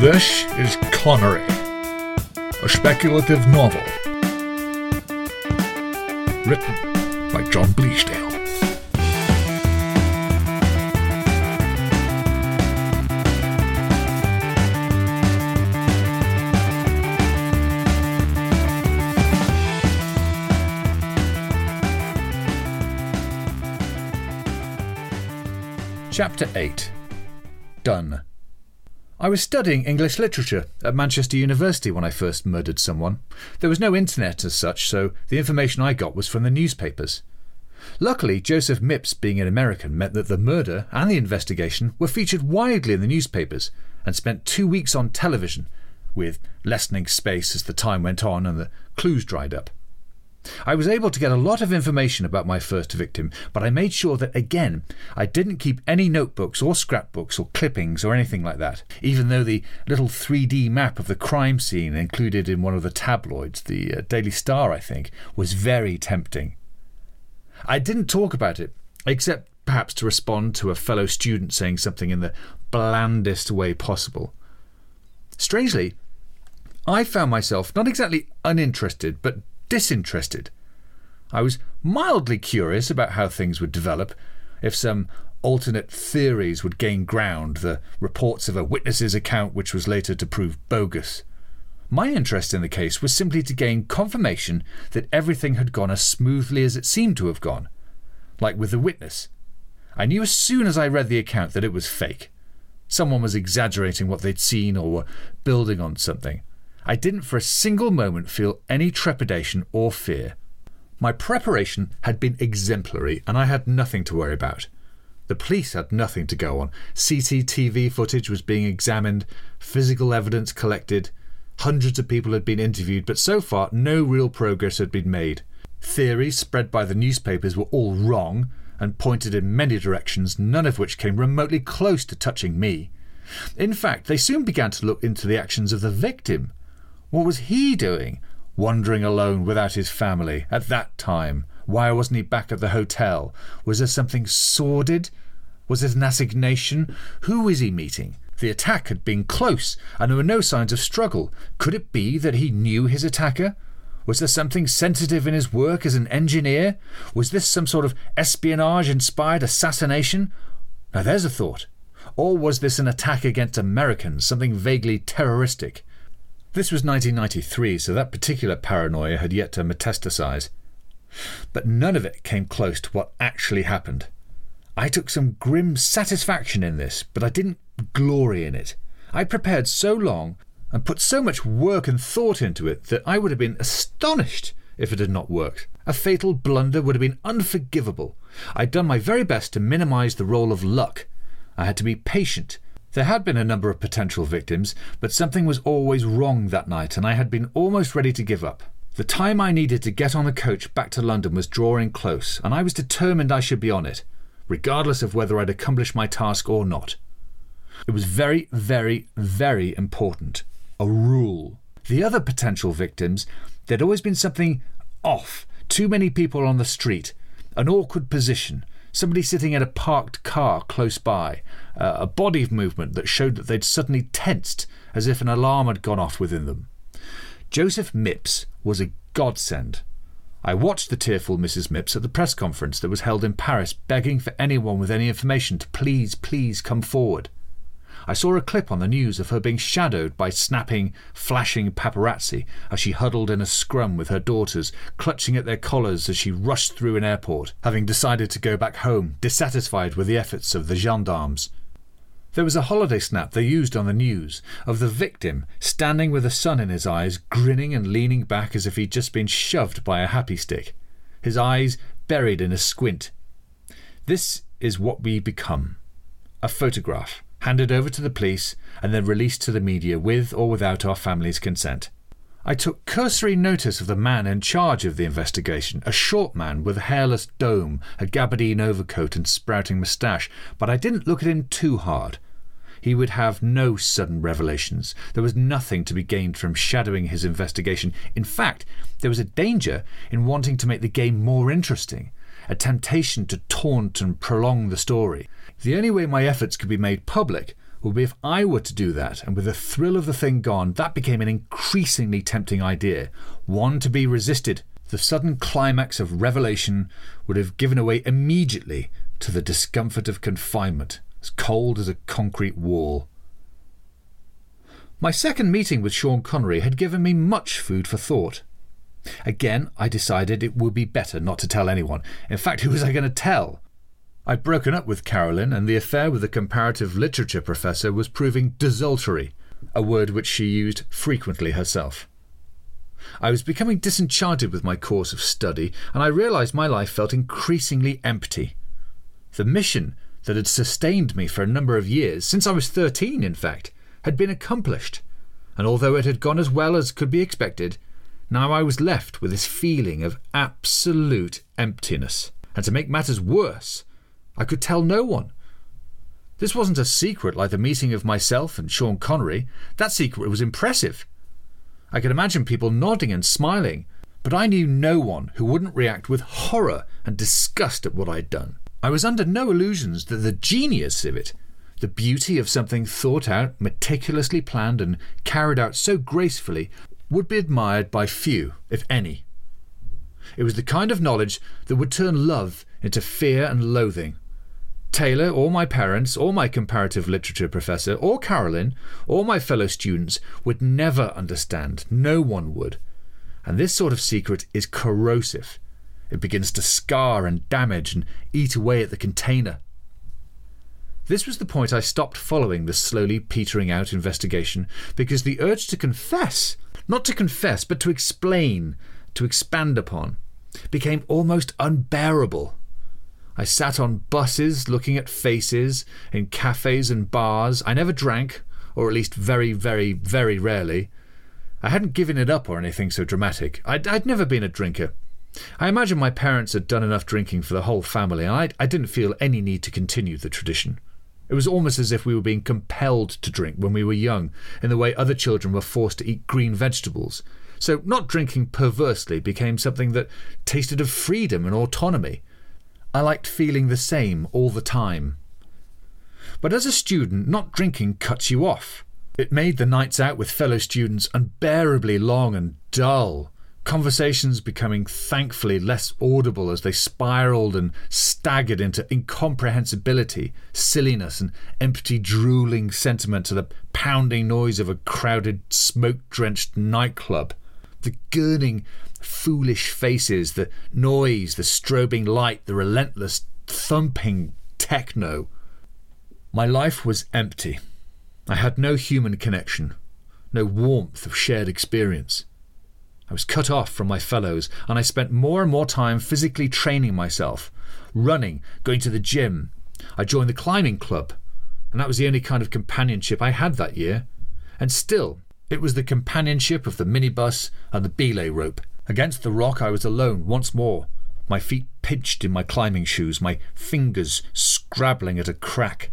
This is Connery, a speculative novel written by John Bleasdale. Chapter 8 Done. I was studying English literature at Manchester University when I first murdered someone. There was no internet as such, so the information I got was from the newspapers. Luckily, Joseph Mipps being an American meant that the murder and the investigation were featured widely in the newspapers and spent two weeks on television, with lessening space as the time went on and the clues dried up. I was able to get a lot of information about my first victim, but I made sure that, again, I didn't keep any notebooks or scrapbooks or clippings or anything like that, even though the little 3D map of the crime scene included in one of the tabloids, the uh, Daily Star, I think, was very tempting. I didn't talk about it, except perhaps to respond to a fellow student saying something in the blandest way possible. Strangely, I found myself not exactly uninterested, but disinterested. I was mildly curious about how things would develop, if some alternate theories would gain ground, the reports of a witness's account which was later to prove bogus. My interest in the case was simply to gain confirmation that everything had gone as smoothly as it seemed to have gone. Like with the witness. I knew as soon as I read the account that it was fake. Someone was exaggerating what they'd seen or were building on something. I didn't for a single moment feel any trepidation or fear. My preparation had been exemplary, and I had nothing to worry about. The police had nothing to go on. CCTV footage was being examined, physical evidence collected, hundreds of people had been interviewed, but so far no real progress had been made. Theories spread by the newspapers were all wrong and pointed in many directions, none of which came remotely close to touching me. In fact, they soon began to look into the actions of the victim. What was he doing, wandering alone without his family at that time? Why wasn't he back at the hotel? Was there something sordid? Was it an assignation? Who was he meeting? The attack had been close, and there were no signs of struggle. Could it be that he knew his attacker? Was there something sensitive in his work as an engineer? Was this some sort of espionage inspired assassination? Now there's a thought. Or was this an attack against Americans, something vaguely terroristic? This was 1993, so that particular paranoia had yet to metastasize. But none of it came close to what actually happened. I took some grim satisfaction in this, but I didn't glory in it. I prepared so long and put so much work and thought into it that I would have been astonished if it had not worked. A fatal blunder would have been unforgivable. I'd done my very best to minimize the role of luck. I had to be patient there had been a number of potential victims, but something was always wrong that night, and I had been almost ready to give up. The time I needed to get on the coach back to London was drawing close, and I was determined I should be on it, regardless of whether I'd accomplished my task or not. It was very, very, very important. A rule. The other potential victims, there'd always been something off. Too many people on the street, an awkward position, somebody sitting in a parked car close by, uh, a body movement that showed that they'd suddenly tensed as if an alarm had gone off within them. Joseph Mipps was a godsend. I watched the tearful Mrs. Mipps at the press conference that was held in Paris, begging for anyone with any information to please, please come forward. I saw a clip on the news of her being shadowed by snapping, flashing paparazzi as she huddled in a scrum with her daughters, clutching at their collars as she rushed through an airport, having decided to go back home, dissatisfied with the efforts of the gendarmes. There was a holiday snap they used on the news of the victim standing with the sun in his eyes, grinning and leaning back as if he'd just been shoved by a happy stick, his eyes buried in a squint. This is what we become a photograph handed over to the police, and then released to the media with or without our family's consent. I took cursory notice of the man in charge of the investigation, a short man with a hairless dome, a gabardine overcoat, and sprouting moustache, but I didn't look at him too hard. He would have no sudden revelations. There was nothing to be gained from shadowing his investigation. In fact, there was a danger in wanting to make the game more interesting, a temptation to taunt and prolong the story. The only way my efforts could be made public would be if I were to do that, and with the thrill of the thing gone, that became an increasingly tempting idea, one to be resisted. The sudden climax of revelation would have given away immediately to the discomfort of confinement, as cold as a concrete wall. My second meeting with Sean Connery had given me much food for thought. Again, I decided it would be better not to tell anyone. In fact, who was I going to tell? I'd broken up with Carolyn, and the affair with the comparative literature professor was proving desultory, a word which she used frequently herself. I was becoming disenchanted with my course of study, and I realized my life felt increasingly empty. The mission that had sustained me for a number of years, since I was thirteen, in fact, had been accomplished, and although it had gone as well as could be expected, now I was left with this feeling of absolute emptiness. And to make matters worse, I could tell no one. This wasn't a secret like the meeting of myself and Sean Connery. That secret was impressive. I could imagine people nodding and smiling, but I knew no one who wouldn't react with horror and disgust at what I'd done. I was under no illusions that the genius of it, the beauty of something thought out, meticulously planned, and carried out so gracefully, would be admired by few, if any. It was the kind of knowledge that would turn love into fear and loathing. Taylor, or my parents, or my comparative literature professor, or Carolyn, or my fellow students would never understand. No one would. And this sort of secret is corrosive. It begins to scar and damage and eat away at the container. This was the point I stopped following the slowly petering out investigation because the urge to confess not to confess, but to explain, to expand upon, became almost unbearable. I sat on buses looking at faces, in cafes and bars. I never drank, or at least very, very, very rarely. I hadn't given it up or anything so dramatic. I'd, I'd never been a drinker. I imagine my parents had done enough drinking for the whole family, and I, I didn't feel any need to continue the tradition. It was almost as if we were being compelled to drink when we were young, in the way other children were forced to eat green vegetables. So, not drinking perversely became something that tasted of freedom and autonomy. I liked feeling the same all the time. But as a student, not drinking cuts you off. It made the nights out with fellow students unbearably long and dull conversations becoming thankfully less audible as they spiraled and staggered into incomprehensibility, silliness, and empty, drooling sentiment to the pounding noise of a crowded, smoke drenched nightclub. The gurning, foolish faces, the noise, the strobing light, the relentless, thumping techno. My life was empty. I had no human connection, no warmth of shared experience. I was cut off from my fellows, and I spent more and more time physically training myself, running, going to the gym. I joined the climbing club, and that was the only kind of companionship I had that year. And still, it was the companionship of the minibus and the belay rope. Against the rock, I was alone once more, my feet pinched in my climbing shoes, my fingers scrabbling at a crack.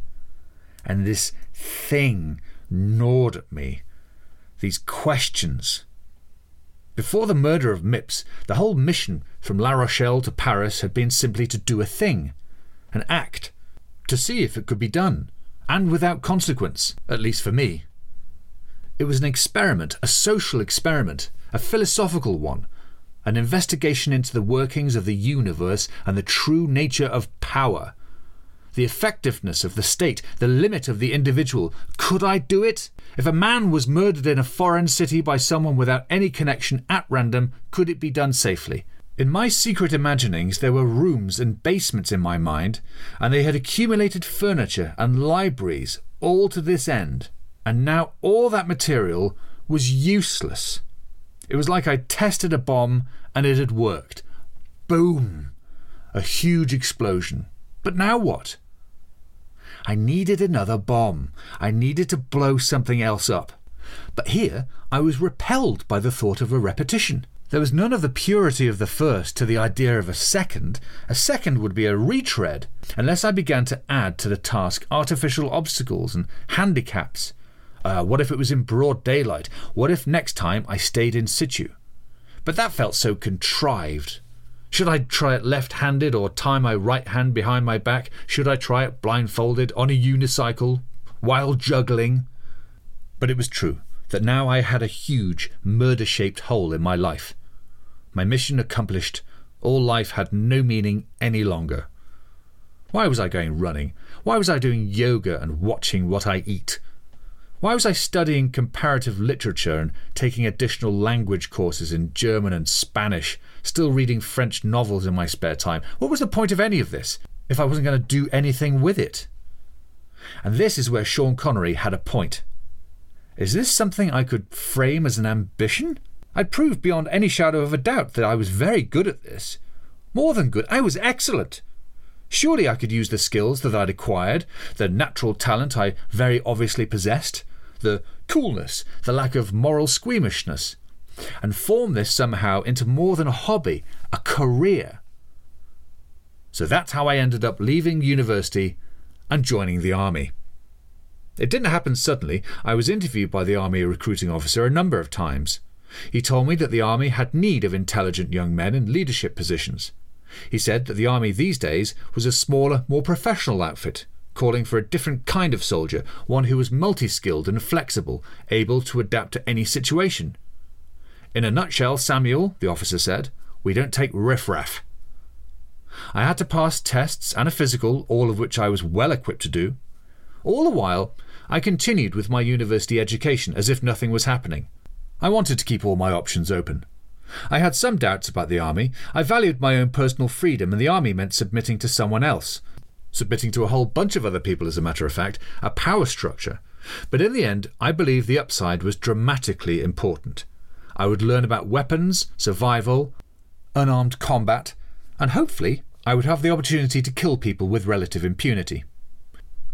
And this thing gnawed at me. These questions before the murder of Mipps, the whole mission from La Rochelle to Paris had been simply to do a thing, an act, to see if it could be done, and without consequence, at least for me. It was an experiment, a social experiment, a philosophical one, an investigation into the workings of the universe and the true nature of power the effectiveness of the state, the limit of the individual. Could I do it? If a man was murdered in a foreign city by someone without any connection at random, could it be done safely? In my secret imaginings, there were rooms and basements in my mind, and they had accumulated furniture and libraries all to this end. And now all that material was useless. It was like I'd tested a bomb and it had worked. Boom! A huge explosion. But now what? I needed another bomb. I needed to blow something else up. But here I was repelled by the thought of a repetition. There was none of the purity of the first to the idea of a second. A second would be a retread, unless I began to add to the task artificial obstacles and handicaps. Uh, what if it was in broad daylight? What if next time I stayed in situ? But that felt so contrived. Should I try it left handed or tie my right hand behind my back? Should I try it blindfolded on a unicycle? while juggling. But it was true that now I had a huge, murder shaped hole in my life. My mission accomplished, all life had no meaning any longer. Why was I going running? Why was I doing yoga and watching what I eat? Why was I studying comparative literature and taking additional language courses in German and Spanish, still reading French novels in my spare time? What was the point of any of this if I wasn't going to do anything with it? And this is where Sean Connery had a point. Is this something I could frame as an ambition? I'd proved beyond any shadow of a doubt that I was very good at this. More than good, I was excellent. Surely I could use the skills that I'd acquired, the natural talent I very obviously possessed, the coolness, the lack of moral squeamishness, and form this somehow into more than a hobby, a career. So that's how I ended up leaving university and joining the army. It didn't happen suddenly. I was interviewed by the army recruiting officer a number of times. He told me that the army had need of intelligent young men in leadership positions. He said that the army these days was a smaller, more professional outfit, calling for a different kind of soldier, one who was multi skilled and flexible, able to adapt to any situation. In a nutshell, Samuel, the officer said, we don't take riffraff. I had to pass tests and a physical, all of which I was well equipped to do. All the while, I continued with my university education as if nothing was happening. I wanted to keep all my options open. I had some doubts about the army. I valued my own personal freedom, and the army meant submitting to someone else. Submitting to a whole bunch of other people, as a matter of fact, a power structure. But in the end, I believe the upside was dramatically important. I would learn about weapons, survival, unarmed combat, and hopefully I would have the opportunity to kill people with relative impunity.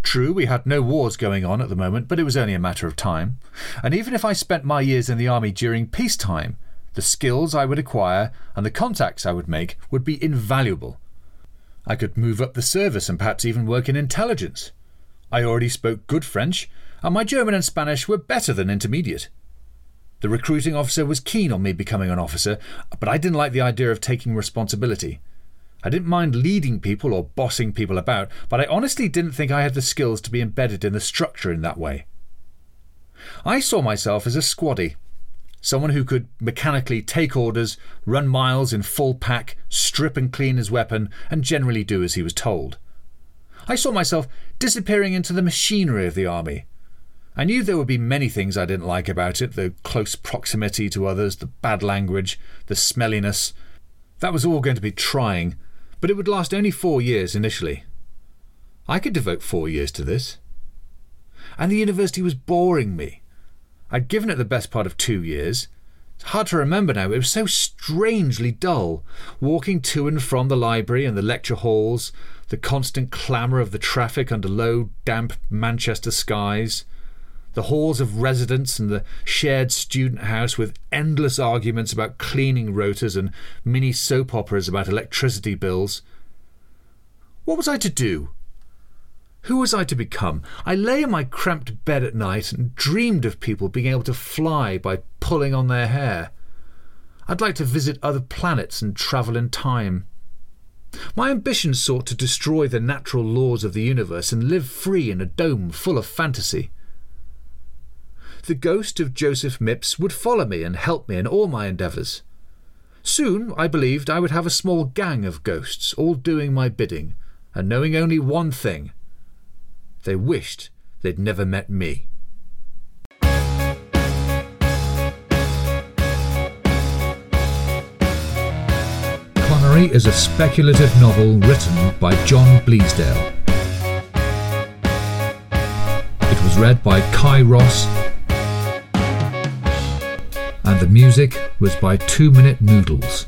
True, we had no wars going on at the moment, but it was only a matter of time. And even if I spent my years in the army during peacetime, the skills I would acquire and the contacts I would make would be invaluable. I could move up the service and perhaps even work in intelligence. I already spoke good French, and my German and Spanish were better than intermediate. The recruiting officer was keen on me becoming an officer, but I didn't like the idea of taking responsibility. I didn't mind leading people or bossing people about, but I honestly didn't think I had the skills to be embedded in the structure in that way. I saw myself as a squaddy, someone who could mechanically take orders, run miles in full pack, strip and clean his weapon, and generally do as he was told. I saw myself disappearing into the machinery of the army. I knew there would be many things I didn't like about it the close proximity to others, the bad language, the smelliness. That was all going to be trying, but it would last only four years initially. I could devote four years to this. And the university was boring me. I'd given it the best part of two years. It's hard to remember now, it was so strangely dull. Walking to and from the library and the lecture halls, the constant clamour of the traffic under low, damp Manchester skies, the halls of residence and the shared student house with endless arguments about cleaning rotas and mini soap operas about electricity bills. What was I to do? Who was I to become? I lay in my cramped bed at night and dreamed of people being able to fly by pulling on their hair. I'd like to visit other planets and travel in time. My ambition sought to destroy the natural laws of the universe and live free in a dome full of fantasy the ghost of Joseph Mipps would follow me and help me in all my endeavours. Soon, I believed I would have a small gang of ghosts, all doing my bidding, and knowing only one thing they wished they'd never met me. Connery is a speculative novel written by John Bleasdale. It was read by Cai Ross and the music was by Two Minute Noodles.